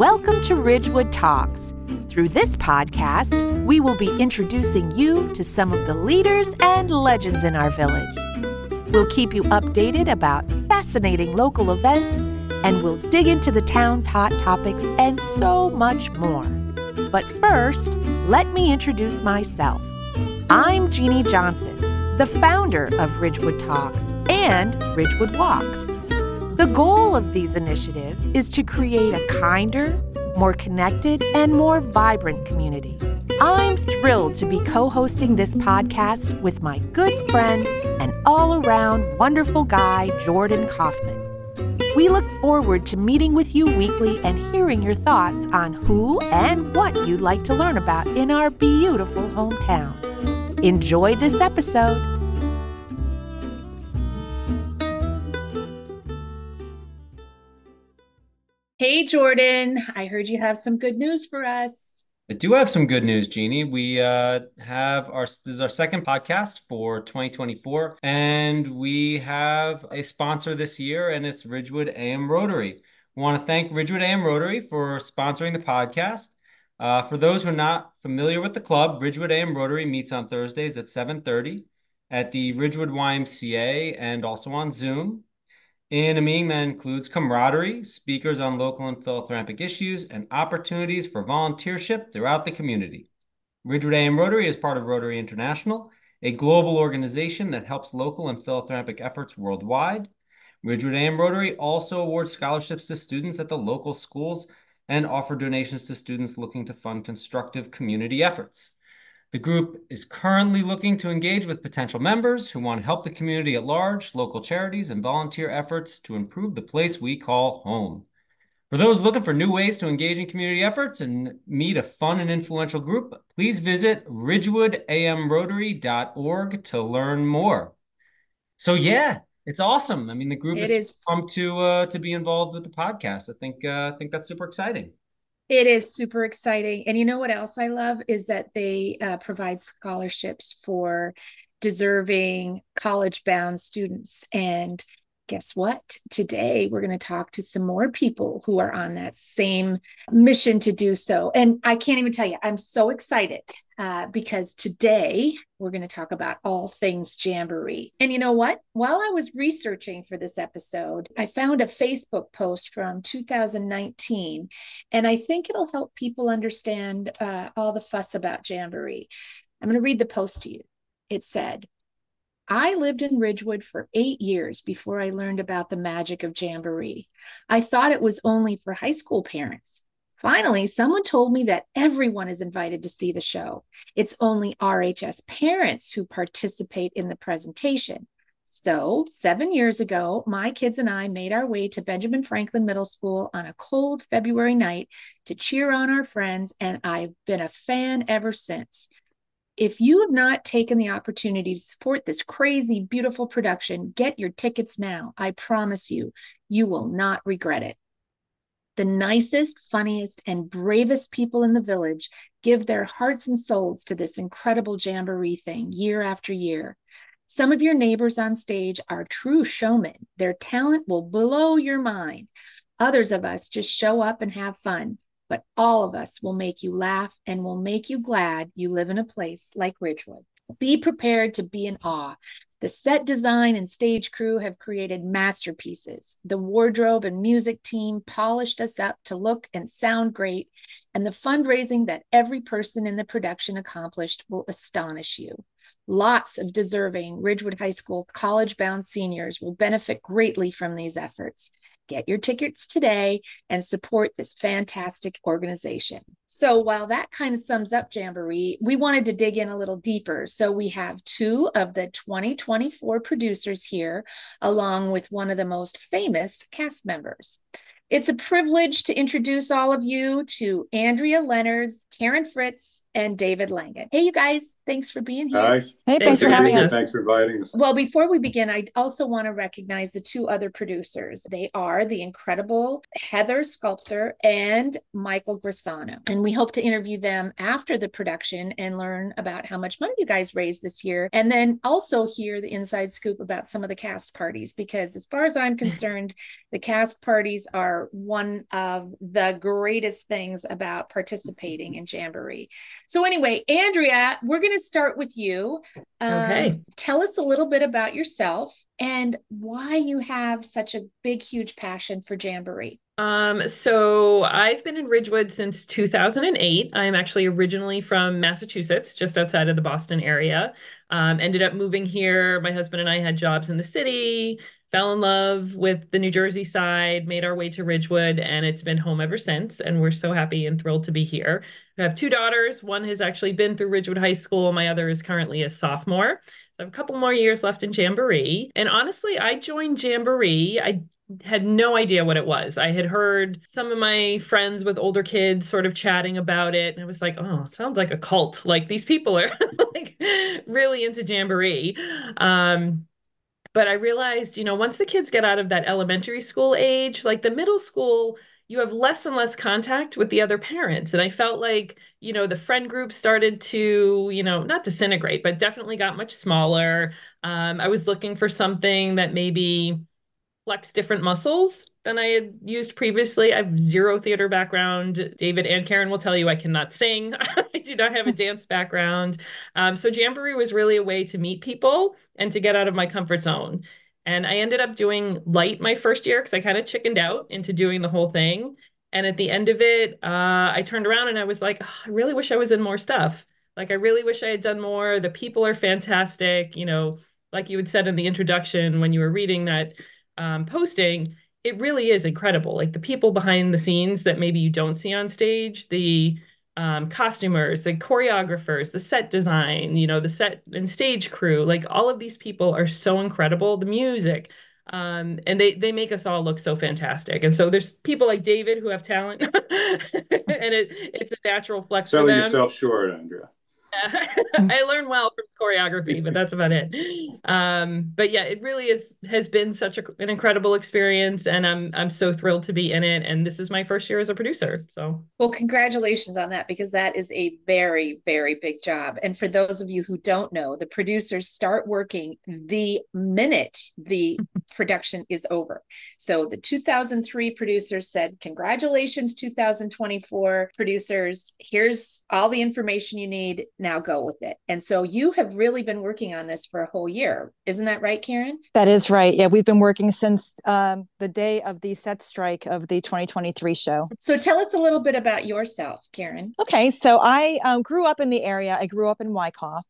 Welcome to Ridgewood Talks. Through this podcast, we will be introducing you to some of the leaders and legends in our village. We'll keep you updated about fascinating local events, and we'll dig into the town's hot topics and so much more. But first, let me introduce myself. I'm Jeannie Johnson, the founder of Ridgewood Talks and Ridgewood Walks. The goal of these initiatives is to create a kinder, more connected, and more vibrant community. I'm thrilled to be co hosting this podcast with my good friend and all around wonderful guy, Jordan Kaufman. We look forward to meeting with you weekly and hearing your thoughts on who and what you'd like to learn about in our beautiful hometown. Enjoy this episode. Hey, Jordan. I heard you have some good news for us. I do have some good news, Jeannie. We uh, have our this is our second podcast for 2024, and we have a sponsor this year, and it's Ridgewood AM Rotary. We want to thank Ridgewood AM Rotary for sponsoring the podcast. Uh, for those who are not familiar with the club, Ridgewood AM Rotary meets on Thursdays at 7:30 at the Ridgewood YMCA and also on Zoom in a meeting that includes camaraderie, speakers on local and philanthropic issues, and opportunities for volunteership throughout the community. Ridgewood AM Rotary is part of Rotary International, a global organization that helps local and philanthropic efforts worldwide. Ridgewood AM Rotary also awards scholarships to students at the local schools and offer donations to students looking to fund constructive community efforts. The group is currently looking to engage with potential members who want to help the community at large, local charities, and volunteer efforts to improve the place we call home. For those looking for new ways to engage in community efforts and meet a fun and influential group, please visit ridgewoodamrotary.org to learn more. So yeah, it's awesome. I mean, the group it is, is pumped to uh, to be involved with the podcast. I think uh, I think that's super exciting. It is super exciting. And you know what else I love is that they uh, provide scholarships for deserving college bound students. And guess what? Today we're going to talk to some more people who are on that same mission to do so. And I can't even tell you, I'm so excited uh, because today we're going to talk about all things Jamboree. And you know what? While I was researching for this episode, I found a Facebook post from 2019, and I think it'll help people understand uh, all the fuss about Jamboree. I'm going to read the post to you. It said, I lived in Ridgewood for eight years before I learned about the magic of Jamboree. I thought it was only for high school parents. Finally, someone told me that everyone is invited to see the show. It's only RHS parents who participate in the presentation. So, seven years ago, my kids and I made our way to Benjamin Franklin Middle School on a cold February night to cheer on our friends, and I've been a fan ever since. If you have not taken the opportunity to support this crazy, beautiful production, get your tickets now. I promise you, you will not regret it. The nicest, funniest, and bravest people in the village give their hearts and souls to this incredible jamboree thing year after year. Some of your neighbors on stage are true showmen. Their talent will blow your mind. Others of us just show up and have fun but all of us will make you laugh and will make you glad you live in a place like Ridgewood. Be prepared to be in awe. The set design and stage crew have created masterpieces. The wardrobe and music team polished us up to look and sound great. And the fundraising that every person in the production accomplished will astonish you. Lots of deserving Ridgewood High School college bound seniors will benefit greatly from these efforts. Get your tickets today and support this fantastic organization. So, while that kind of sums up Jamboree, we wanted to dig in a little deeper. So, we have two of the 2024 producers here, along with one of the most famous cast members. It's a privilege to introduce all of you to Andrea Leonarz, Karen Fritz, and David Langan. Hey, you guys, thanks for being here. Hi. Hey, thanks, thanks for having us. Thanks for inviting us. Well, before we begin, I also want to recognize the two other producers. They are the incredible Heather Sculptor and Michael Grisano. And we hope to interview them after the production and learn about how much money you guys raised this year. And then also hear the inside scoop about some of the cast parties, because as far as I'm concerned, the cast parties are are one of the greatest things about participating in Jamboree. So, anyway, Andrea, we're going to start with you. Um, okay. Tell us a little bit about yourself and why you have such a big, huge passion for Jamboree. Um, so I've been in Ridgewood since 2008. I'm actually originally from Massachusetts, just outside of the Boston area. Um, ended up moving here. My husband and I had jobs in the city, fell in love with the New Jersey side, made our way to Ridgewood, and it's been home ever since. And we're so happy and thrilled to be here. I have two daughters. One has actually been through Ridgewood High School. My other is currently a sophomore. So I have a couple more years left in Jamboree. And honestly, I joined Jamboree. I had no idea what it was. I had heard some of my friends with older kids sort of chatting about it. And I was like, oh, sounds like a cult. Like these people are like really into Jamboree. Um, but I realized, you know, once the kids get out of that elementary school age, like the middle school, you have less and less contact with the other parents. And I felt like, you know, the friend group started to, you know, not disintegrate, but definitely got much smaller. Um, I was looking for something that maybe flex different muscles than I had used previously. I have zero theater background. David and Karen will tell you I cannot sing. I do not have a dance background. Um, so Jamboree was really a way to meet people and to get out of my comfort zone. And I ended up doing light my first year because I kind of chickened out into doing the whole thing. And at the end of it, uh, I turned around and I was like, oh, I really wish I was in more stuff. Like, I really wish I had done more. The people are fantastic. You know, like you had said in the introduction when you were reading that um, posting, it really is incredible. Like the people behind the scenes that maybe you don't see on stage, the um, costumers, the choreographers, the set design, you know, the set and stage crew, like all of these people are so incredible. The music, um, and they they make us all look so fantastic. And so there's people like David who have talent, and it it's a natural flex. Selling yourself short, Andrea. I learned well from choreography, but that's about it. Um, but yeah, it really is has been such a, an incredible experience, and I'm I'm so thrilled to be in it. And this is my first year as a producer. So well, congratulations on that because that is a very very big job. And for those of you who don't know, the producers start working the minute the production is over. So the 2003 producers said, "Congratulations, 2024 producers. Here's all the information you need." Now go with it. And so you have really been working on this for a whole year. Isn't that right, Karen? That is right. Yeah, we've been working since um, the day of the set strike of the 2023 show. So tell us a little bit about yourself, Karen. Okay. So I um, grew up in the area. I grew up in Wyckoff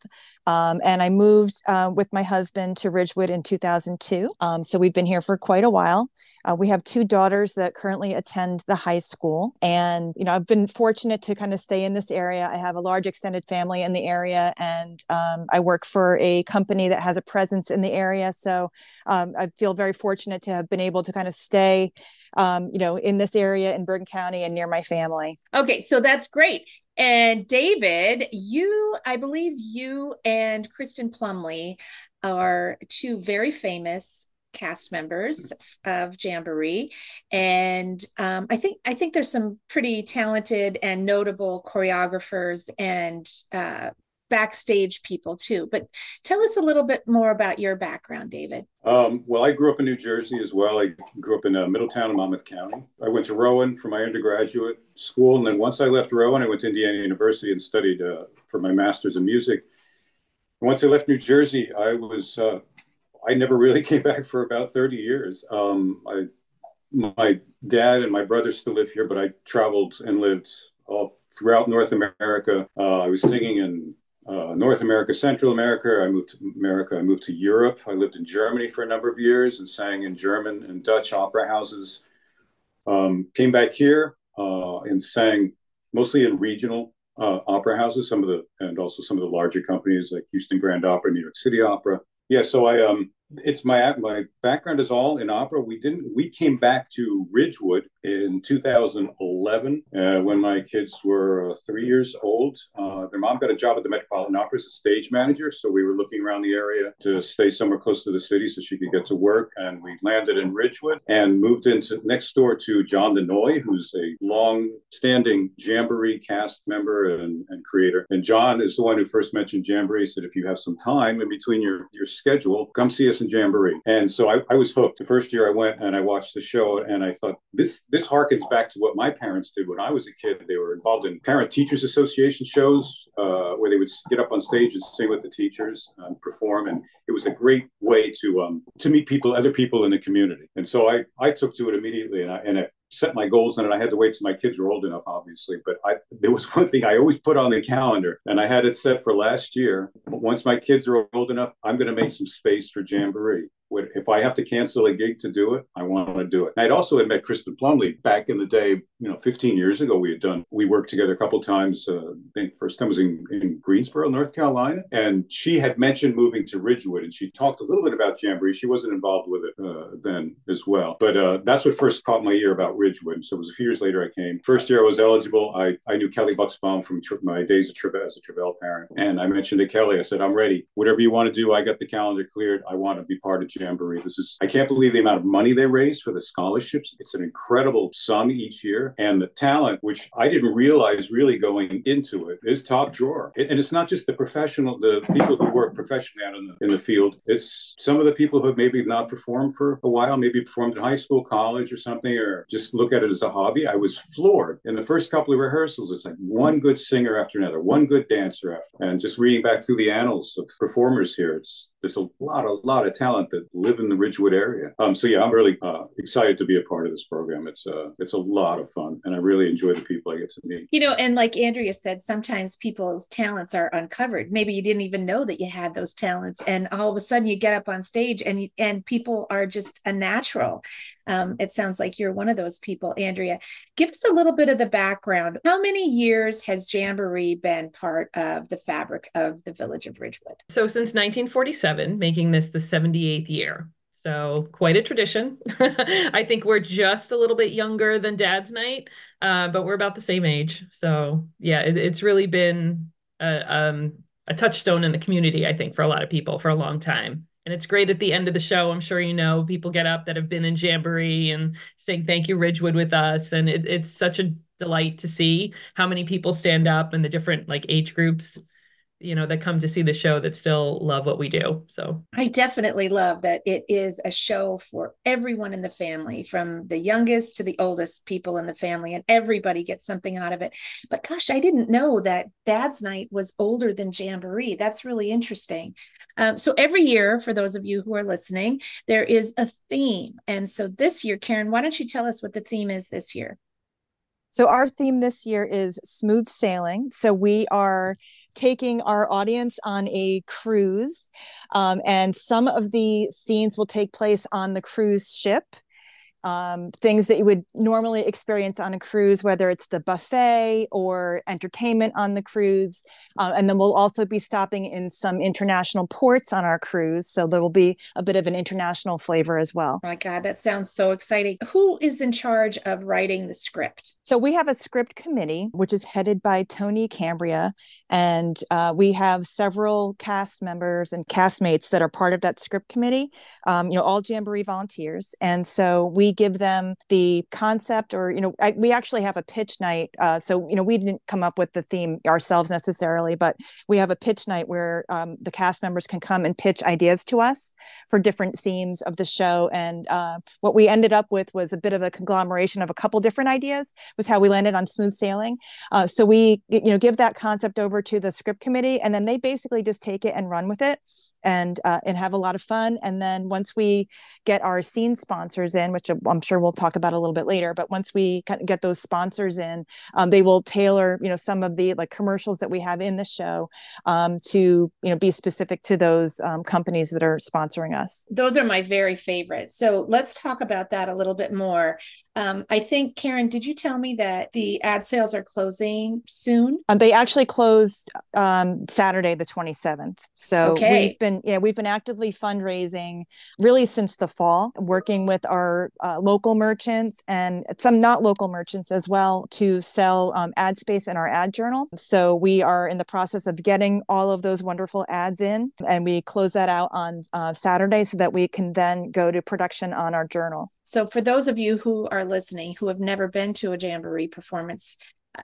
um, and I moved uh, with my husband to Ridgewood in 2002. Um, so we've been here for quite a while. Uh, we have two daughters that currently attend the high school. And, you know, I've been fortunate to kind of stay in this area. I have a large extended family in the area, and um, I work for a company that has a presence in the area. So um, I feel very fortunate to have been able to kind of stay, um, you know, in this area in Bergen County and near my family. Okay. So that's great. And David, you, I believe you and Kristen Plumley are two very famous cast members of Jamboree, and um, I think I think there's some pretty talented and notable choreographers and uh, backstage people too. But tell us a little bit more about your background, David. Um, well, I grew up in New Jersey as well. I grew up in uh, Middletown Monmouth County. I went to Rowan for my undergraduate school, and then once I left Rowan, I went to Indiana University and studied uh, for my master's in music. Once I left New Jersey, I was uh, I never really came back for about 30 years. Um, I, my dad and my brother still live here, but I traveled and lived all throughout North America. Uh, I was singing in uh, North America, Central America. I moved to America. I moved to Europe. I lived in Germany for a number of years and sang in German and Dutch opera houses. Um, came back here uh, and sang mostly in regional uh, opera houses, some of the and also some of the larger companies like Houston Grand Opera, New York City Opera. Yeah, so I um it's my my background is all in opera. We didn't we came back to Ridgewood in 2011 uh, when my kids were uh, three years old. Uh, their mom got a job at the Metropolitan Opera as a stage manager, so we were looking around the area to stay somewhere close to the city so she could get to work. And we landed in Ridgewood and moved into next door to John Denoy, who's a long-standing Jamboree cast member and, and creator. And John is the one who first mentioned Jamboree. Said if you have some time in between your your schedule, come see us in Jamboree. And so I, I, was hooked. The first year I went and I watched the show and I thought this this harkens back to what my parents did when I was a kid. They were involved in parent teachers association shows uh, where they would get up on stage and sing with the teachers and perform. And it was a great way to um, to meet people, other people in the community. And so I I took to it immediately and I and it set my goals and I had to wait till my kids were old enough, obviously. But I, there was one thing I always put on the calendar, and I had it set for last year. Once my kids are old enough, I'm going to make some space for Jamboree if I have to cancel a gig to do it, I want to do it. I'd also had met Kristen Plumley back in the day, you know, 15 years ago. We had done, we worked together a couple times. Uh, I think first time was in, in Greensboro, North Carolina. And she had mentioned moving to Ridgewood and she talked a little bit about Jamboree. She wasn't involved with it uh, then as well. But uh, that's what first caught my ear about Ridgewood. So it was a few years later I came. First year I was eligible. I, I knew Kelly Bucksbaum from my days as a Travell parent. And I mentioned to Kelly, I said, I'm ready. Whatever you want to do, I got the calendar cleared. I want to be part of Jamboree. This is, I can't believe the amount of money they raised for the scholarships. It's an incredible sum each year. And the talent, which I didn't realize really going into it, is top drawer. And it's not just the professional, the people who work professionally out in the, in the field. It's some of the people who have maybe not performed for a while, maybe performed in high school, college, or something, or just look at it as a hobby. I was floored in the first couple of rehearsals. It's like one good singer after another, one good dancer after, and just reading back through the annals of performers here, it's there's a lot, a lot of talent that live in the Ridgewood area. Um, so yeah, I'm really uh, excited to be a part of this program. It's uh, it's a lot of fun, and I really enjoy the people I get to meet. You know, and like Andrea said, sometimes people's talents are uncovered. Maybe you didn't even know that you had those talents, and all of a sudden you get up on stage, and and people are just a natural. Um, it sounds like you're one of those people, Andrea. Give us a little bit of the background. How many years has Jamboree been part of the fabric of the village of Ridgewood? So since 1947, making this the 78th year. So quite a tradition. I think we're just a little bit younger than Dad's Night, uh, but we're about the same age. So yeah, it, it's really been a, um, a touchstone in the community, I think, for a lot of people for a long time. And it's great at the end of the show. I'm sure you know people get up that have been in Jamboree and saying "Thank You Ridgewood" with us, and it, it's such a delight to see how many people stand up and the different like age groups you know that come to see the show that still love what we do so. I definitely love that it is a show for everyone in the family from the youngest to the oldest people in the family and everybody gets something out of it. But gosh i didn't know that dad's night was older than jamboree. That's really interesting. Um, so every year for those of you who are listening there is a theme. And so this year karen why don't you tell us what the theme is this year? So our theme this year is smooth sailing. So we are taking our audience on a cruise. Um, and some of the scenes will take place on the cruise ship um, things that you would normally experience on a cruise, whether it's the buffet or entertainment on the cruise. Uh, and then we'll also be stopping in some international ports on our cruise. So there will be a bit of an international flavor as well. Oh my God, that sounds so exciting. Who is in charge of writing the script? So we have a script committee, which is headed by Tony Cambria. And uh, we have several cast members and castmates that are part of that script committee, um, you know, all Jamboree volunteers. And so we give them the concept or you know I, we actually have a pitch night uh, so you know we didn't come up with the theme ourselves necessarily but we have a pitch night where um, the cast members can come and pitch ideas to us for different themes of the show and uh, what we ended up with was a bit of a conglomeration of a couple different ideas was how we landed on smooth sailing uh, so we you know give that concept over to the script committee and then they basically just take it and run with it and uh, and have a lot of fun and then once we get our scene sponsors in which I'm sure we'll talk about a little bit later. But once we get those sponsors in, um, they will tailor, you know, some of the like commercials that we have in the show um, to, you know, be specific to those um, companies that are sponsoring us. Those are my very favorite. So let's talk about that a little bit more. Um, I think Karen, did you tell me that the ad sales are closing soon? Um, they actually closed um, Saturday, the 27th. So okay. we've been, yeah, we've been actively fundraising really since the fall, working with our uh, local merchants and some not local merchants as well to sell um, ad space in our ad journal. So we are in the process of getting all of those wonderful ads in, and we close that out on uh, Saturday so that we can then go to production on our journal. So for those of you who are listening who have never been to a Jamboree performance,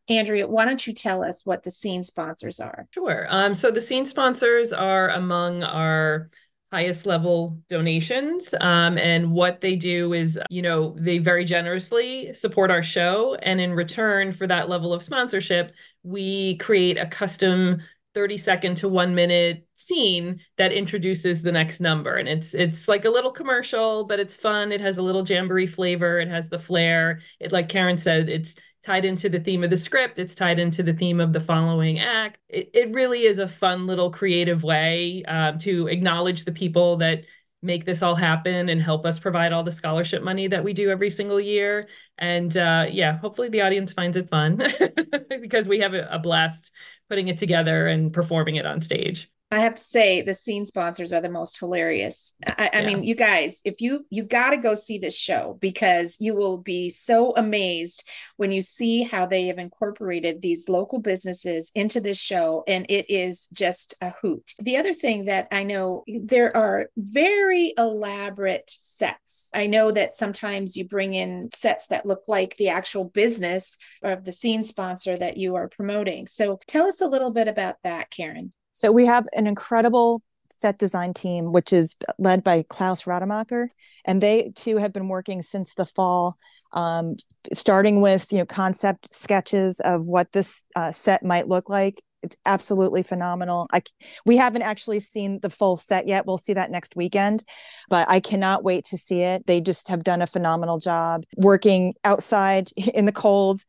Andrea, why don't you tell us what the scene sponsors are? Sure. Um, so the scene sponsors are among our highest level donations. Um, and what they do is, you know, they very generously support our show. And in return for that level of sponsorship, we create a custom 30 second to one minute scene that introduces the next number. And it's it's like a little commercial but it's fun. It has a little jamboree flavor. It has the flair. It like karen said it's tied into the theme of the script. It's tied into the theme of the following act. It, it really is a fun little creative way uh, to acknowledge the people that make this all happen and help us provide all the scholarship money that we do every single year. And uh, yeah hopefully the audience finds it fun because we have a blast putting it together and performing it on stage. I have to say the scene sponsors are the most hilarious. I, I yeah. mean, you guys, if you you got to go see this show because you will be so amazed when you see how they have incorporated these local businesses into this show, and it is just a hoot. The other thing that I know there are very elaborate sets. I know that sometimes you bring in sets that look like the actual business of the scene sponsor that you are promoting. So tell us a little bit about that, Karen. So we have an incredible set design team, which is led by Klaus Rademacher, and they too have been working since the fall, um, starting with you know concept sketches of what this uh, set might look like. It's absolutely phenomenal. I we haven't actually seen the full set yet. We'll see that next weekend, but I cannot wait to see it. They just have done a phenomenal job working outside in the cold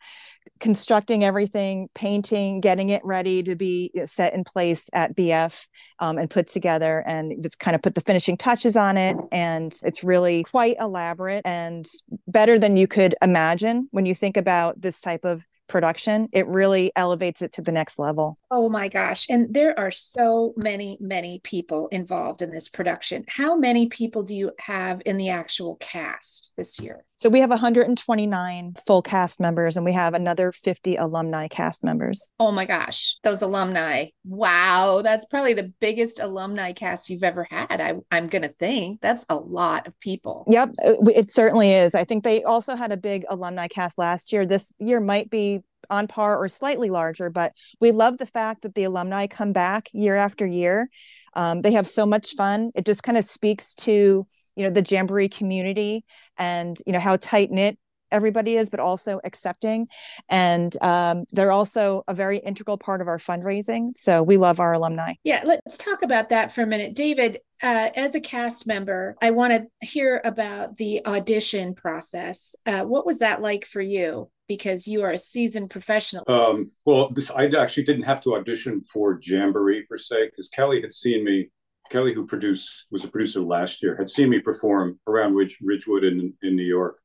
constructing everything, painting, getting it ready to be set in place at BF um, and put together and just kind of put the finishing touches on it. And it's really quite elaborate and better than you could imagine when you think about this type of production, it really elevates it to the next level. Oh my gosh. And there are so many, many people involved in this production. How many people do you have in the actual cast this year? So we have 129 full cast members and we have another 50 alumni cast members. Oh my gosh, those alumni. Wow, that's probably the biggest alumni cast you've ever had. I, am going to think that's a lot of people. Yep, it, it certainly is. I think they also had a big alumni cast last year. This year might be on par or slightly larger, but we love the fact that the alumni come back year after year. Um, they have so much fun. It just kind of speaks to you know the Jamboree community and you know how tight knit everybody is, but also accepting. And um, they're also a very integral part of our fundraising. So we love our alumni. Yeah, let's talk about that for a minute. David, uh, as a cast member, I want to hear about the audition process. Uh, what was that like for you? Because you are a seasoned professional. Um, well, this I actually didn't have to audition for Jamboree per se, because Kelly had seen me. Kelly, who produced was a producer last year, had seen me perform around Ridge, Ridgewood in, in New York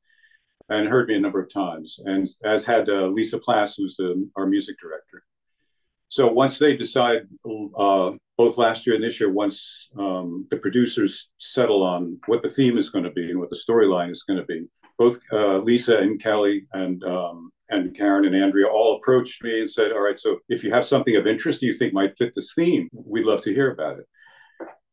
and heard me a number of times, and as had uh, Lisa Plass, who's the, our music director. So once they decide, uh, both last year and this year, once um, the producers settle on what the theme is going to be and what the storyline is going to be, both uh, Lisa and Kelly and um, and Karen and Andrea all approached me and said, "All right, so if you have something of interest you think might fit this theme, we'd love to hear about it."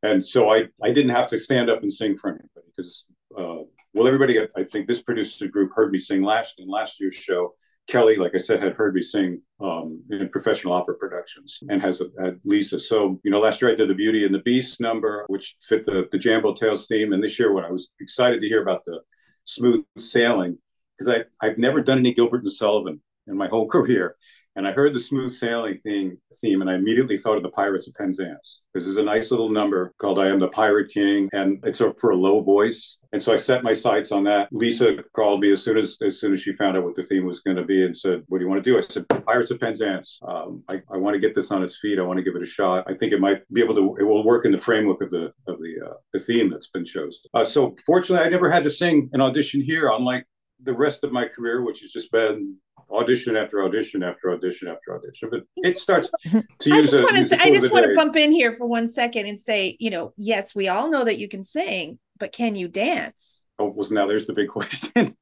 And so I I didn't have to stand up and sing for anybody because uh, well, everybody, I think this producer group heard me sing last in last year's show. Kelly, like I said, had heard me sing um, in professional opera productions and has had Lisa. So, you know, last year I did the Beauty and the Beast number, which fit the, the Jambo Tales theme. And this year, when I was excited to hear about the smooth sailing, because I I've never done any Gilbert and Sullivan in my whole career. And I heard the smooth sailing theme, theme, and I immediately thought of the Pirates of Penzance because there's a nice little number called "I Am the Pirate King," and it's for a low voice. And so I set my sights on that. Lisa called me as soon as as soon as she found out what the theme was going to be and said, "What do you want to do?" I said, "Pirates of Penzance. Um, I, I want to get this on its feet. I want to give it a shot. I think it might be able to. It will work in the framework of the of the uh, the theme that's been chosen." Uh, so fortunately, I never had to sing an audition here, unlike the rest of my career, which has just been audition after audition after audition after audition. But it starts to use. I just want to. say, I just want to bump in here for one second and say, you know, yes, we all know that you can sing, but can you dance? Oh, well, now there's the big question.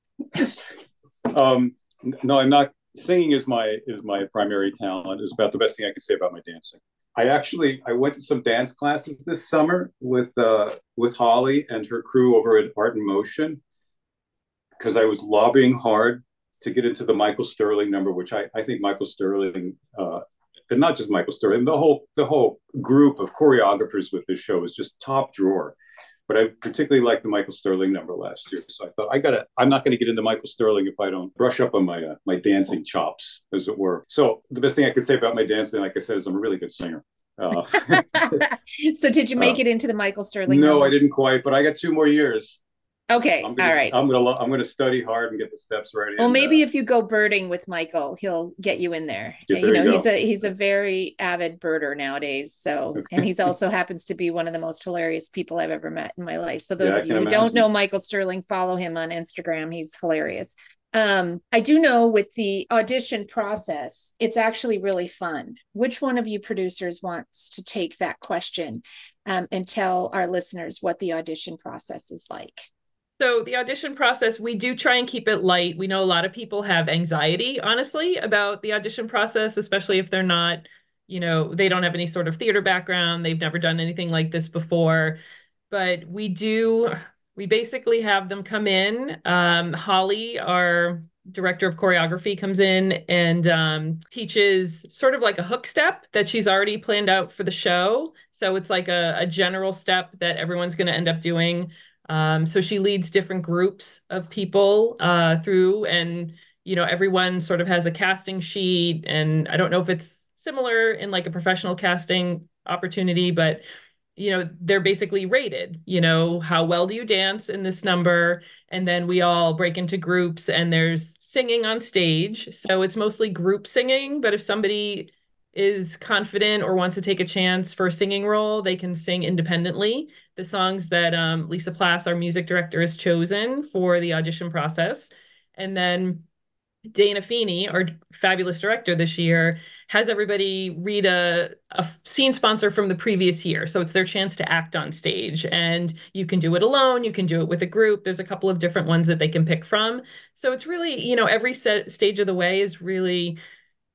um, no, I'm not. Singing is my is my primary talent. Is about the best thing I can say about my dancing. I actually I went to some dance classes this summer with uh, with Holly and her crew over at Art in Motion because I was lobbying hard to get into the Michael Sterling number, which I, I think Michael Sterling, uh, and not just Michael Sterling, the whole the whole group of choreographers with this show is just top drawer. but I particularly liked the Michael Sterling number last year. So I thought I gotta, I'm not going to get into Michael Sterling if I don't brush up on my uh, my dancing chops, as it were. So the best thing I could say about my dancing, like I said, is I'm a really good singer. Uh, so did you make uh, it into the Michael Sterling? No, number? I didn't quite, but I got two more years. Okay. Gonna, All right. I'm gonna I'm gonna study hard and get the steps right. Well, and, maybe uh, if you go birding with Michael, he'll get you in there. Yeah, you know, you he's a he's a very avid birder nowadays. So, and he's also happens to be one of the most hilarious people I've ever met in my life. So those Yeah, of you who don't know Michael Sterling, follow him on Instagram. He's hilarious. Um, I do know with the audition process, it's actually really fun. Which one of you producers wants to take that question um, and tell our listeners what the audition process is like? So the audition process, we do try and keep it light. We know a lot of people have anxiety, honestly, about the audition process, especially if they're not, you know, they don't have any sort of theater background, they've never done anything like this before. But we do, we basically have them come in. Um, Holly, our director of choreography, comes in and um, teaches sort of like a hook step that she's already planned out for the show. So it's like a, a general step that everyone's going to end up doing. Um, so she leads different groups of people uh, through, and you know, everyone sort of has a casting sheet. And I don't know if it's similar in like a professional casting opportunity, but you know, they're basically rated. You know, how well do you dance in this number? And then we all break into groups, and there's singing on stage. So it's mostly group singing. But if somebody is confident or wants to take a chance for a singing role, they can sing independently the songs that um, Lisa Plass, our music director, has chosen for the audition process. And then Dana Feeney, our fabulous director this year, has everybody read a, a scene sponsor from the previous year. So it's their chance to act on stage. And you can do it alone, you can do it with a group. There's a couple of different ones that they can pick from. So it's really, you know, every set, stage of the way is really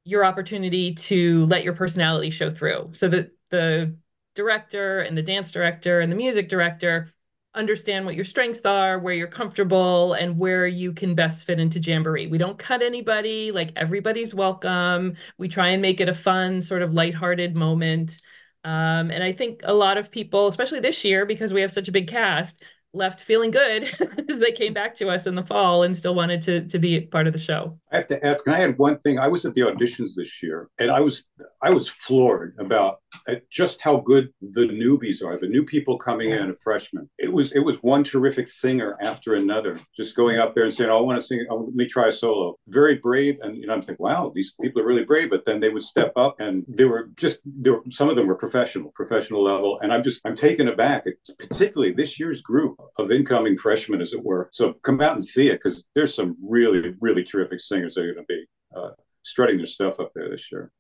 your opportunity to let your personality show through. So that the director and the dance director and the music director understand what your strengths are, where you're comfortable, and where you can best fit into Jamboree. We don't cut anybody, like everybody's welcome. We try and make it a fun, sort of lighthearted moment. Um, and I think a lot of people, especially this year, because we have such a big cast, left feeling good. they came back to us in the fall and still wanted to to be part of the show. I have to ask. Can I add one thing? I was at the auditions this year, and I was I was floored about uh, just how good the newbies are. The new people coming in, a freshman. It was it was one terrific singer after another, just going up there and saying, "Oh, I want to sing. Oh, let me try a solo." Very brave, and you know, I'm thinking, "Wow, these people are really brave." But then they would step up, and they were just there. Were, some of them were professional, professional level, and I'm just I'm taken aback. Particularly this year's group of incoming freshmen, as it were. So come out and see it because there's some really really terrific singers that are going to be uh, strutting their stuff up there this year.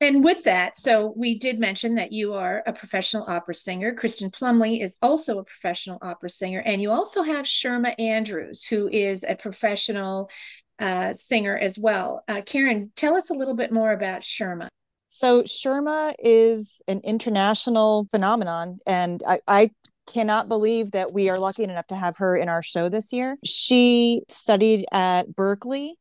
And with that, so we did mention that you are a professional opera singer. Kristen Plumley is also a professional opera singer. And you also have Sherma Andrews, who is a professional uh, singer as well. Uh, Karen, tell us a little bit more about Sherma. So Sherma is an international phenomenon, and I, I cannot believe that we are lucky enough to have her in our show this year. She studied at Berklee.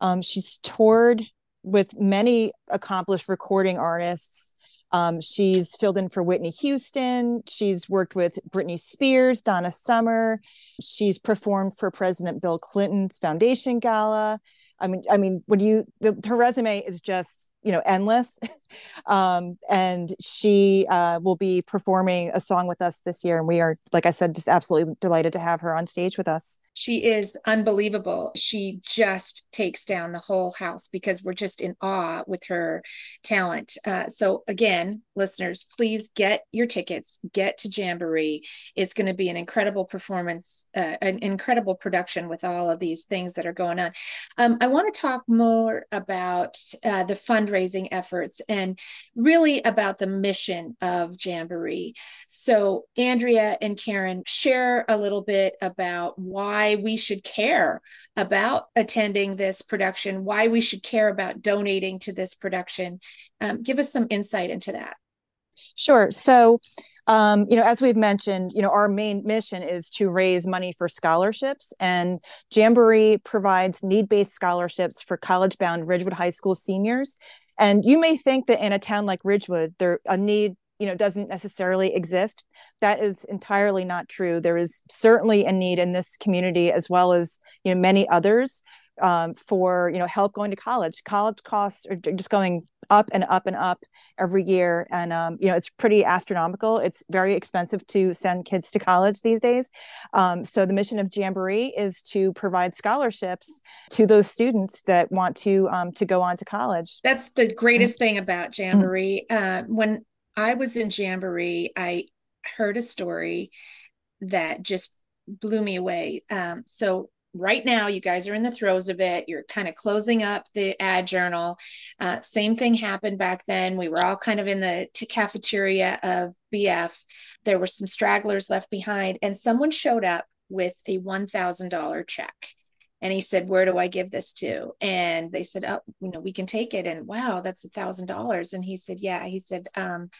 Um, she's toured with many accomplished recording artists. Um, she's filled in for Whitney Houston. She's worked with Britney Spears, Donna Summer. She's performed for President Bill Clinton's foundation gala. I mean, I mean, when you the, her resume is just you know endless, um, and she uh, will be performing a song with us this year, and we are, like I said, just absolutely delighted to have her on stage with us. She is unbelievable. She just takes down the whole house because we're just in awe with her talent. Uh, so, again, listeners, please get your tickets, get to Jamboree. It's going to be an incredible performance, uh, an incredible production with all of these things that are going on. Um, I want to talk more about uh, the fundraising efforts and really about the mission of Jamboree. So, Andrea and Karen, share a little bit about why we should care about attending this production, why we should care about donating to this production. Um, give us some insight into that. Sure. So, um, you know, as we've mentioned, you know, our main mission is to raise money for scholarships, and Jamboree provides need-based scholarships for college-bound Ridgewood High School seniors. And you may think that in a town like Ridgewood, there a need you know doesn't necessarily exist. That is entirely not true. There is certainly a need in this community as well as you know many others um, for you know help going to college. College costs are just going up and up and up every year. And um, you know it's pretty astronomical. It's very expensive to send kids to college these days. Um, so the mission of jamboree is to provide scholarships to those students that want to um, to go on to college. That's the greatest thing about jamboree. Uh, when i was in jamboree i heard a story that just blew me away. Um, so right now you guys are in the throes of it. You're kind of closing up the ad journal. Uh, same thing happened back then. We were all kind of in the cafeteria of bf there were some stragglers left behind and someone showed up with a $1000 check. And he said where do i give this to? And they said oh you know we can take it. And wow that's a thousand dollars. And he said yeah. He said um,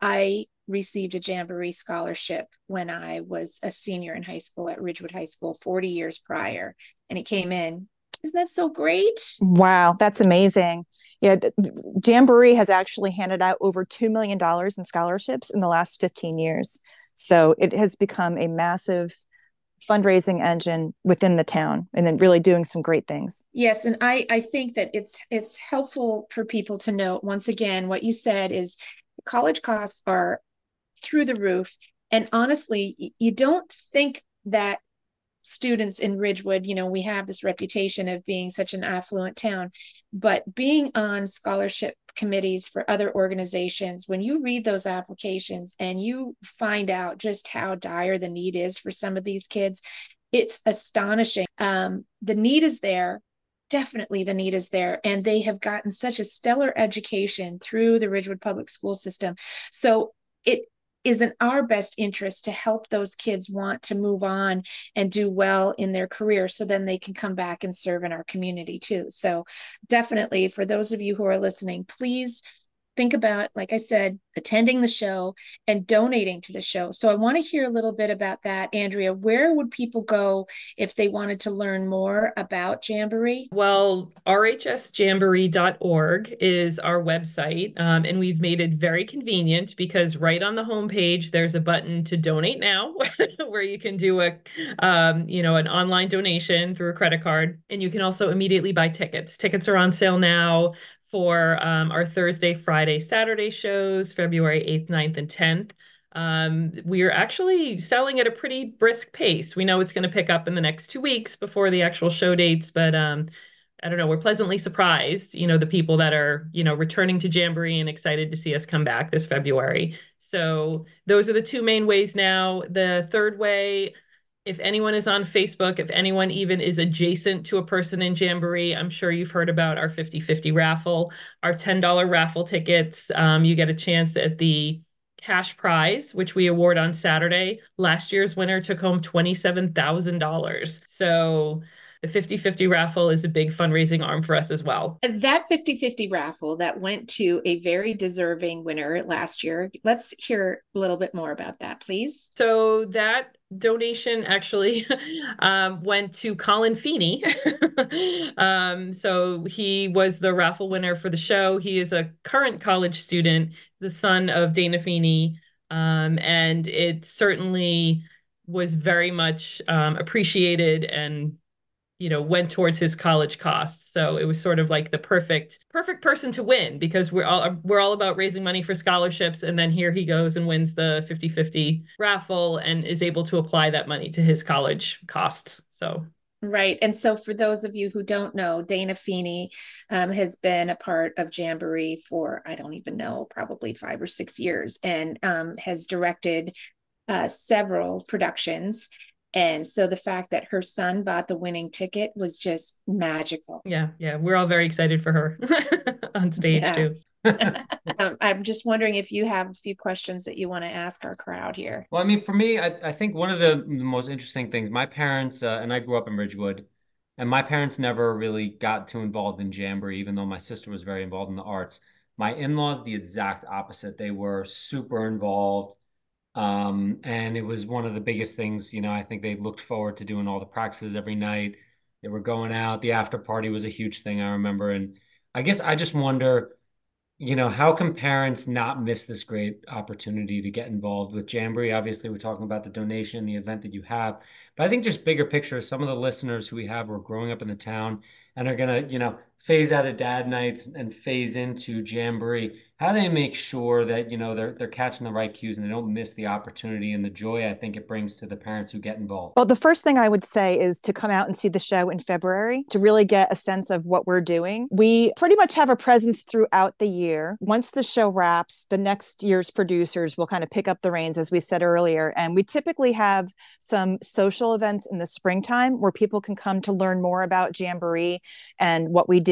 i received a Jamboree scholarship when I was a senior in high school at Ridgewood High School 40 years prior. And it came in. Isn't that so great? Wow, that's amazing. Yeah, Jamboree has actually handed out over $2 million in scholarships in the last 15 years. So it has become a massive fundraising engine within the town and then really doing some great things yes and i i think that it's it's helpful for people to note once again what you said is college costs are through the roof. And honestly, you don't think that students in Ridgewood, you know, we have this reputation of being such an affluent town, but being on scholarship committees for other organizations, when you read those applications and you find out just how dire the need is for some of these kids, it's astonishing. Um, the need is there. Definitely, the need is there. And they have gotten such a stellar education through the Ridgewood Public School System. So it is in our best interest to help those kids want to move on and do well in their career so then they can come back and serve in our community too. So, definitely for those of you who are listening, please think about, like I said, attending the show and donating to the show. So I want to hear a little bit about that. Andrea, where would people go if they wanted to learn more about Jamboree? Well, rhsjamboree.org is our website, um, and we've made it very convenient because right on the homepage there's a button to donate now, where you can do a, um, you know, an online donation through a credit card, and you can also immediately buy tickets. Tickets are on sale now for um, our Thursday, Friday, Saturday shows, February 8th, 9th, and 10th. Um, we are actually selling at a pretty brisk pace. We know it's going to pick up in the next two weeks before the actual show dates, but um, I don't know. We're pleasantly surprised, you know, the people that are, you know, returning to Jamboree and excited to see us come back this February. So those are the two main ways now. The third way, if anyone is on Facebook, if anyone even is adjacent to a person in Jamboree, I'm sure you've heard about our 50 50 raffle, our $10 raffle tickets. Um, you get a chance at the cash prize, which we award on Saturday. Last year's winner took home $27,000. So the 50 50 raffle is a big fundraising arm for us as well. That 50 50 raffle that went to a very deserving winner last year. Let's hear a little bit more about that, please. So, that donation actually um, went to Colin Feeney. um, so, he was the raffle winner for the show. He is a current college student, the son of Dana Feeney. Um, and it certainly was very much um, appreciated and you know went towards his college costs so it was sort of like the perfect perfect person to win because we're all we're all about raising money for scholarships and then here he goes and wins the 50-50 raffle and is able to apply that money to his college costs so Right. And so, for those of you who don't know, Dana Feeney um, has been a part of Jamboree for, I don't even know, probably five or six years and um, has directed uh, several productions. And so the fact that her son bought the winning ticket was just magical. Yeah, yeah. We're all very excited for her on stage too. um, I'm just wondering if you have a few questions that you want to ask our crowd here. Well, I mean, for me, I, I think one of the most interesting things, my parents, uh, and I grew up in Ridgewood, and my parents never really got too involved in Jamboree, even though my sister was very involved in the arts. My in laws, the exact opposite. They were super involved um, and it was one of the biggest things, you know, I think they looked forward to doing all the practices every night. They were going out. The after party was a huge thing, I remember. And I guess I just wonder you know, how can parents not miss this great opportunity to get involved with Jamboree? Obviously, we're talking about the donation, the event that you have, but I think just bigger picture, some of the listeners who we have were growing up in the town and are going to, you know, phase out of dad nights and phase into Jamboree how do they make sure that you know they're they're catching the right cues and they don't miss the opportunity and the joy I think it brings to the parents who get involved? Well, the first thing I would say is to come out and see the show in February to really get a sense of what we're doing. We pretty much have a presence throughout the year. Once the show wraps, the next year's producers will kind of pick up the reins, as we said earlier, and we typically have some social events in the springtime where people can come to learn more about Jamboree and what we do.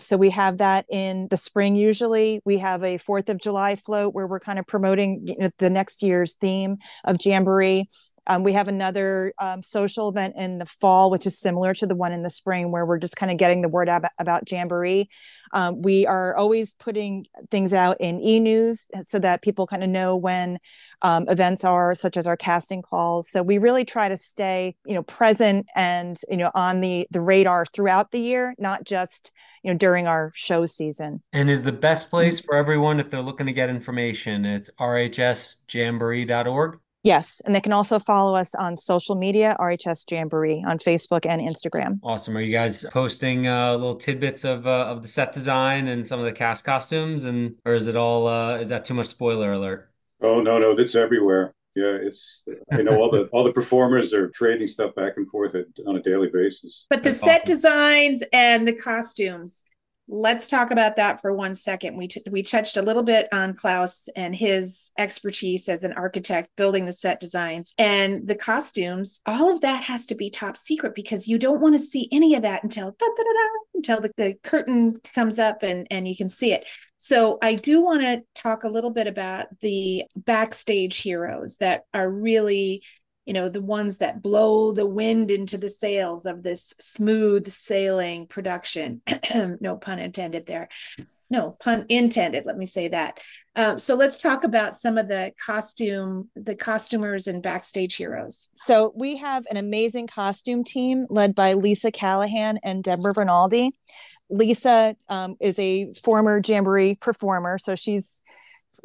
So we have that in the spring usually. We have a Fourth of July float where we're kind of promoting you know, the next year's theme of Jamboree. Um, we have another um, social event in the fall, which is similar to the one in the spring, where we're just kind of getting the word out about Jamboree. Um, we are always putting things out in e news so that people kind of know when um, events are, such as our casting calls. So we really try to stay, you know, present and you know on the the radar throughout the year, not just you know during our show season. And is the best place for everyone if they're looking to get information? It's rhsjamboree.org. Yes, and they can also follow us on social media, RHS Jamboree on Facebook and Instagram. Awesome. Are you guys posting uh, little tidbits of uh, of the set design and some of the cast costumes, and or is it all? Uh, is that too much spoiler alert? Oh no, no, that's everywhere. Yeah, it's I know all the all the performers are trading stuff back and forth at, on a daily basis. But the That's set awesome. designs and the costumes let's talk about that for one second. We t- we touched a little bit on Klaus and his expertise as an architect building the set designs and the costumes. All of that has to be top secret because you don't want to see any of that until until the, the curtain comes up and and you can see it. So I do want to talk a little bit about the backstage heroes that are really you know, the ones that blow the wind into the sails of this smooth sailing production. no pun intended there. No pun intended. Let me say that. Um, so let's talk about some of the costume, the costumers and backstage heroes. So we have an amazing costume team led by Lisa Callahan and Deborah Rinaldi. Lisa um, is a former Jamboree performer, so she's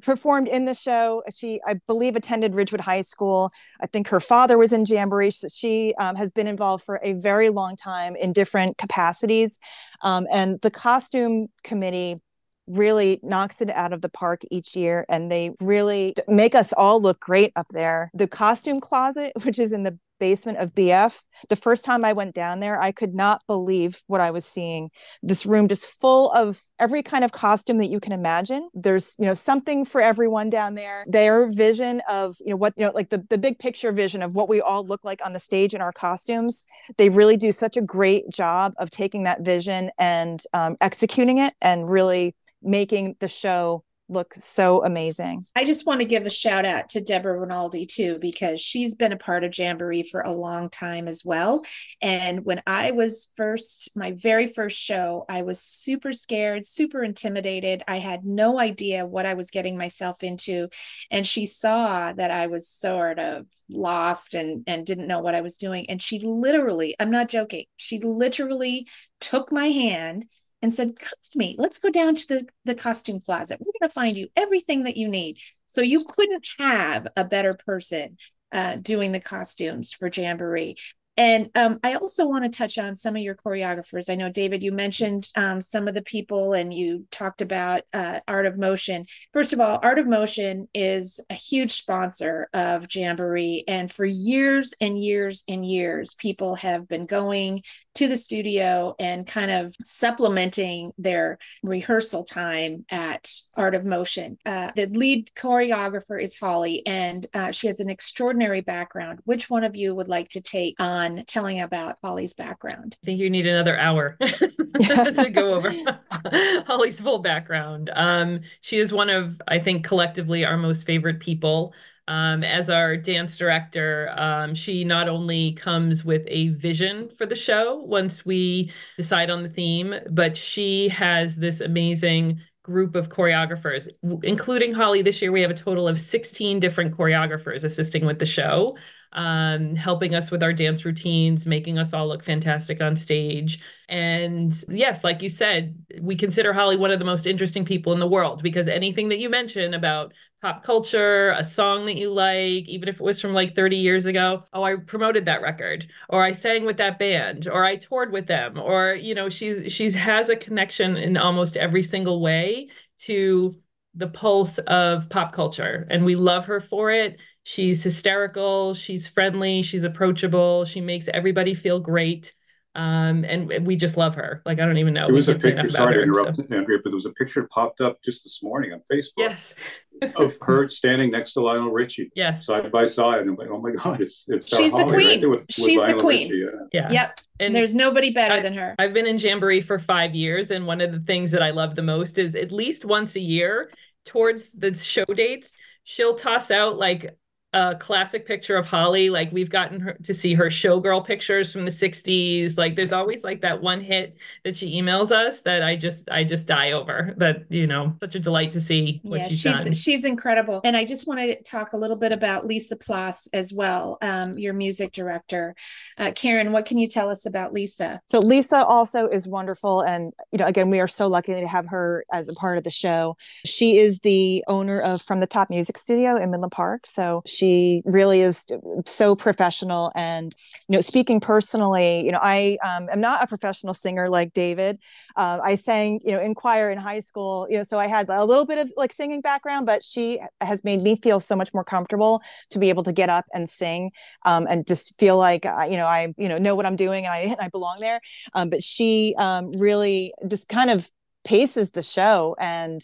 performed in the show. She, I believe, attended Ridgewood High School. I think her father was in Jamboree. So she um, has been involved for a very long time in different capacities. Um, and the costume committee really knocks it out of the park each year and they really make us all look great up there. The costume closet, which is in the basement of BF. The first time I went down there, I could not believe what I was seeing. This room just full of every kind of costume that you can imagine. There's, you know, something for everyone down there. Their vision of, you know, what, you know, like the, the big picture vision of what we all look like on the stage in our costumes. They really do such a great job of taking that vision and um, executing it and really making the show look so amazing. I just want to give a shout out to Deborah Rinaldi too, because she's been a part of Jamboree for a long time as well. And when I was first, my very first show, I was super scared, super intimidated. I had no idea what I was getting myself into. And she saw that I was sort of lost and, and didn't know what I was doing. And she literally, I'm not joking, she literally took my hand and said, Come with me. Let's go down to the, the costume closet. We're going to find you everything that you need. So you couldn't have a better person uh, doing the costumes for Jamboree. And um, I also want to touch on some of your choreographers. I know, David, you mentioned um, some of the people and you talked about uh, Art of Motion. First of all, Art of Motion is a huge sponsor of Jamboree. And for years and years and years, people have been going to the studio and kind of supplementing their rehearsal time at Art of Motion. Uh, the lead choreographer is Holly, and uh, she has an extraordinary background. Which one of you would like to take on telling about Holly's background? I think you need another hour to go over Holly's full background. Um, she is one of, I think, collectively our most favorite people. Um, as our dance director, um, she not only comes with a vision for the show once we decide on the theme, but she has this amazing group of choreographers, including Holly. This year, we have a total of 16 different choreographers assisting with the show. um, helping us with our dance routines, making us all look fantastic on stage. And yes, like you said, we consider Holly one of the most interesting people in the world because anything that you mention about pop culture, a song that you like, even if it was from like 30 years ago. Oh, I promoted that record, or I sang with that band, or I toured with them, or you know, she's she's has a connection in almost every single way to the pulse of pop culture, and we love her for it. She's hysterical, she's friendly, she's approachable, she makes everybody feel great. Um, and we just love her. Like I don't even know. It was a picture. Sorry her, to interrupt, so. Andrea, but there was a picture popped up just this morning on Facebook. Yes. of her standing next to Lionel Richie. Yes. Side by side, and I'm like, oh my god, it's it's. She's the queen. Right with, She's with the queen. Richie, yeah. yeah. Yep. And there's nobody better I, than her. I've been in Jamboree for five years, and one of the things that I love the most is at least once a year, towards the show dates, she'll toss out like a classic picture of Holly. Like we've gotten her to see her showgirl pictures from the 60s. Like there's always like that one hit that she emails us that I just I just die over. That, you know, such a delight to see yeah, she's she's, done. she's incredible. And I just want to talk a little bit about Lisa Plas as well, um, your music director. Uh, Karen, what can you tell us about Lisa? So Lisa also is wonderful. And, you know, again, we are so lucky to have her as a part of the show. She is the owner of From the Top Music Studio in Midland Park. So she really is so professional. And, you know, speaking personally, you know, I um, am not a professional singer like David. Uh, I sang, you know, in choir in high school, you know, so I had a little bit of like singing background, but she has made me feel so much more comfortable to be able to get up and sing um, and just feel like, uh, you know, I, you know, know what I'm doing and I, and I belong there. Um, but she um, really just kind of paces the show and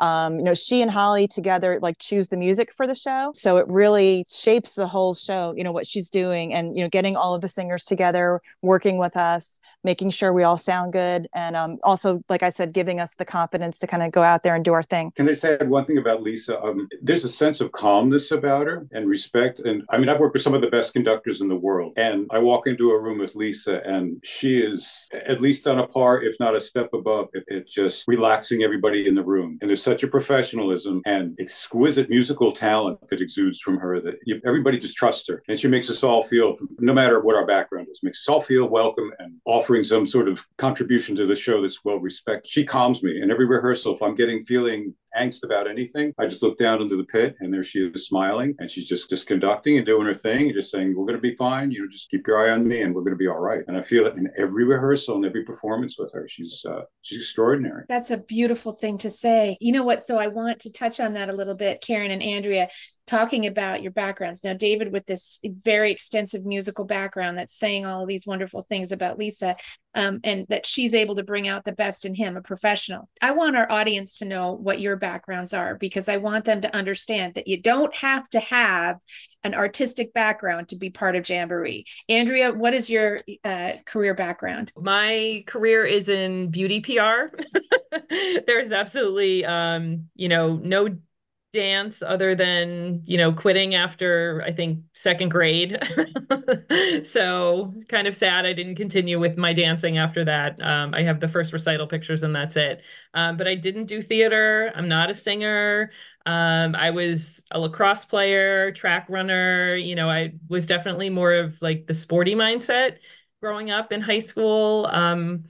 um, you know she and holly together like choose the music for the show. So it really shapes the whole show you know what she's doing and you know getting all of the singers together working with us making sure we all sound good and um, also like i said giving us the confidence to kind of go out there and do our thing. Can i say one thing about lisa? Um, there's a sense of calmness about her and respect and i mean i've worked with some of the best conductors in the world and i walk into a room with lisa and she is at least on a par if not a step above it, it just relaxing everybody in the room. And there's such a professionalism and exquisite musical talent that exudes from her that you, everybody just trusts her. And she makes us all feel, no matter what our background is, makes us all feel welcome and offering some sort of contribution to the show that's well respected. She calms me. And every rehearsal, if I'm getting feeling angst about anything. I just look down into the pit and there she is smiling and she's just just conducting and doing her thing, and just saying, We're gonna be fine, you know, just keep your eye on me and we're gonna be all right. And I feel it in every rehearsal and every performance with her. She's uh she's extraordinary. That's a beautiful thing to say. You know what? So I want to touch on that a little bit, Karen and Andrea talking about your backgrounds. Now, David, with this very extensive musical background that's saying all these wonderful things about Lisa, um, and that she's able to bring out the best in him, a professional. I want our audience to know what your backgrounds are because I want them to understand that you don't have to have an artistic background to be part of Jamboree. Andrea, what is your uh, career background? My career is in beauty PR. There's absolutely, um, you know, no dance other than you know quitting after i think second grade. So kind of sad i didn't continue with my dancing after that. Um, i have the first recital pictures and that's it. Um, but i didn't do theater. I'm not a singer. Um, i was a lacrosse player track runner. You know i was definitely more of like the sporty mindset growing up in high school. Um,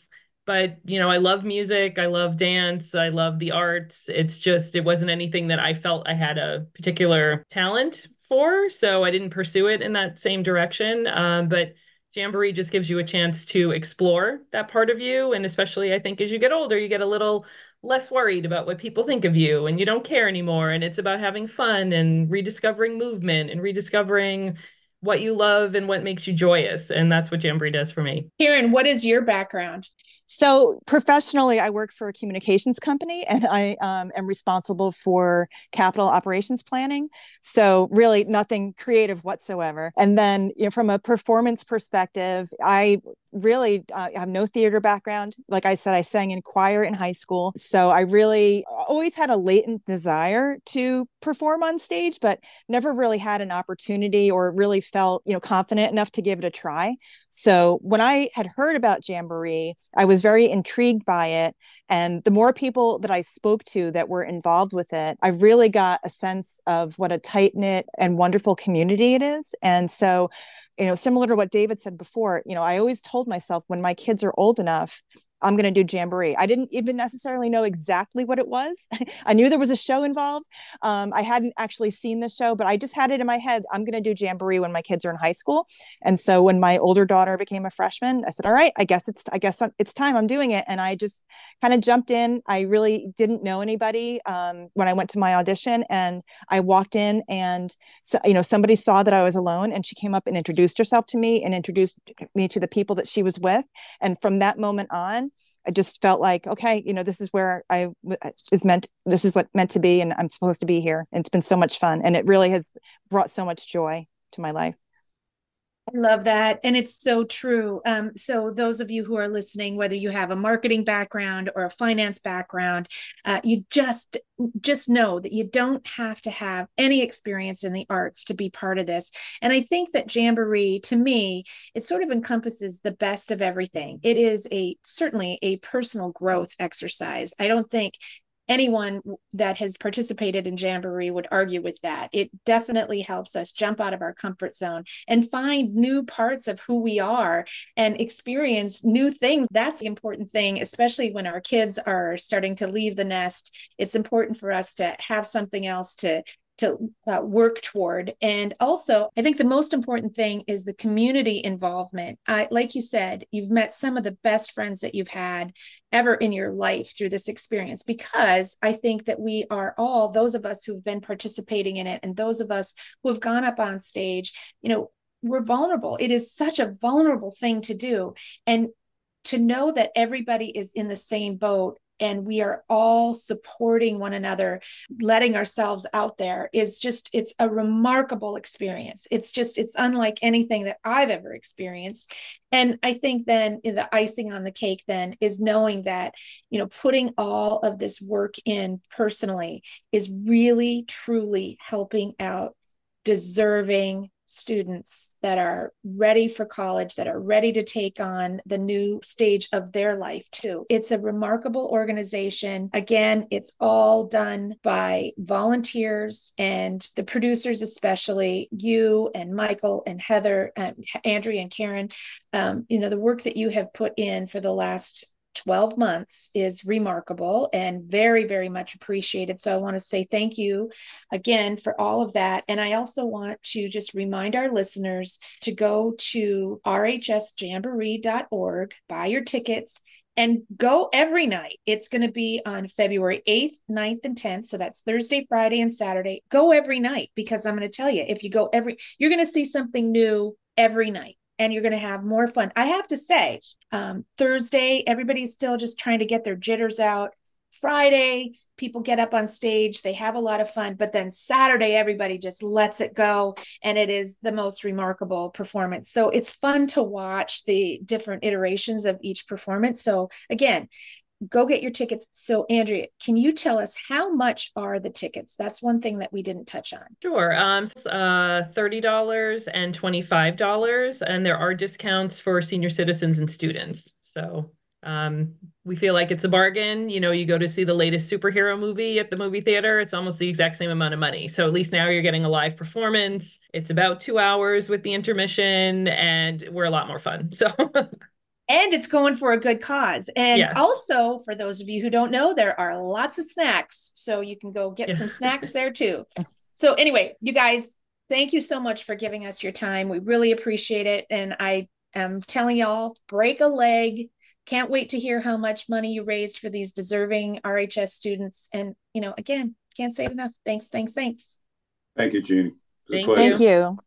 but you know i love music i love dance i love the arts. It's just it wasn't anything that i felt i had a particular talent for so i didn't pursue it in that same direction. Um, but jamboree just gives you a chance to explore that part of you and especially i think as you get older you get a little less worried about what people think of you and you don't care anymore and it's about having fun and rediscovering movement and rediscovering what you love and what makes you joyous and that's what jamboree does for me. Karen what is your background so professionally, I work for a communications company and I um, am responsible for capital operations planning. So really nothing creative whatsoever. And then you know, from a performance perspective, I really uh, have no theater background. Like I said, I sang in choir in high school. So I really always had a latent desire to perform on stage, but never really had an opportunity or really felt, you know, confident enough to give it a try. So when I had heard about Jamboree, I was very intrigued by it. And the more people that I spoke to that were involved with it, I really got a sense of what a tight knit and wonderful community it is. And so, you know, similar to what David said before, you know, I always told myself when my kids are old enough, I'm going to do Jamboree. I didn't even necessarily know exactly what it was. I knew there was a show involved. Um, I hadn't actually seen the show, but I just had it in my head. I'm going to do Jamboree when my kids are in high school. And so when my older daughter became a freshman, I said, "All right, I guess it's I guess it's time. I'm doing it." And I just kind of jumped in. I really didn't know anybody um, when I went to my audition, and I walked in, and so, you know somebody saw that I was alone, and she came up and introduced herself to me and introduced me to the people that she was with. And from that moment on, I just felt like, okay, you know, this is where I uh, is meant, this is what meant to be, and I'm supposed to be here. And it's been so much fun. And it really has brought so much joy to my life. I love that. And it's so true. Um, so, those of you who are listening, whether you have a marketing background or a finance background, uh, you just just know that you don't have to have any experience in the arts to be part of this. And I think that Jamboree, to me, it sort of encompasses the best of everything. It is a certainly a personal growth exercise. I don't think anyone that has participated in Jamboree would argue with that. It definitely helps us jump out of our comfort zone and find new parts of who we are and experience new things. That's the important thing, especially when our kids are starting to leave the nest. It's important for us to have something else to to uh, work toward. And also, I think the most important thing is the community involvement. I, like you said, you've met some of the best friends that you've had ever in your life through this experience because I think that we are all, those of us who've been participating in it and those of us who have gone up on stage, you know, we're vulnerable. It is such a vulnerable thing to do. And to know that everybody is in the same boat and we are all supporting one another letting ourselves out there is just it's a remarkable experience. It's just it's unlike anything that i've ever experienced. And i think then the icing on the cake then is knowing that you know putting all of this work in personally is really truly helping out deserving students that are ready for college, that are ready to take on the new stage of their life, too. It's a remarkable organization. Again, it's all done by volunteers and the producers, especially you and Michael and Heather and Andrea and Karen. Um, you know, the work that you have put in for the last 12 months is remarkable and very, very much appreciated. So I want to say thank you again for all of that. And I also want to just remind our listeners to go to rhsjamboree.org, buy your tickets, and go every night. It's going to be on February 8th, 9th, and 10th. So that's Thursday, Friday, and Saturday. Go every night because I'm going to tell you if you go every, you're going to see something new every night and you're going to have more fun. I have to say, um, Thursday, everybody's still just trying to get their jitters out. Friday, people get up on stage, they have a lot of fun, but then Saturday, everybody just lets it go. And it is the most remarkable performance. So it's fun to watch the different iterations of each performance. So, again, go get your tickets. So, Andrea, can you tell us how much are the tickets? That's one thing that we didn't touch on. Sure. Um, uh, $30 and $25, and there are discounts for senior citizens and students. So, um, we feel like it's a bargain. You know, you go to see the latest superhero movie at the movie theater, it's almost the exact same amount of money. So at least now you're getting a live performance. It's about two hours with the intermission, and we're a lot more fun. So and it's going for a good cause. And yes. also, for those of you who don't know, there are lots of snacks. So you can go get yeah. some snacks there too. So, anyway, you guys, thank you so much for giving us your time. We really appreciate it. And I am telling y'all, break a leg. Can't wait to hear how much money you raise for these deserving RHS students. And, you know, again, can't say it enough. Thanks, thanks, thanks. Thank you, Jean. Thank you. Thank you.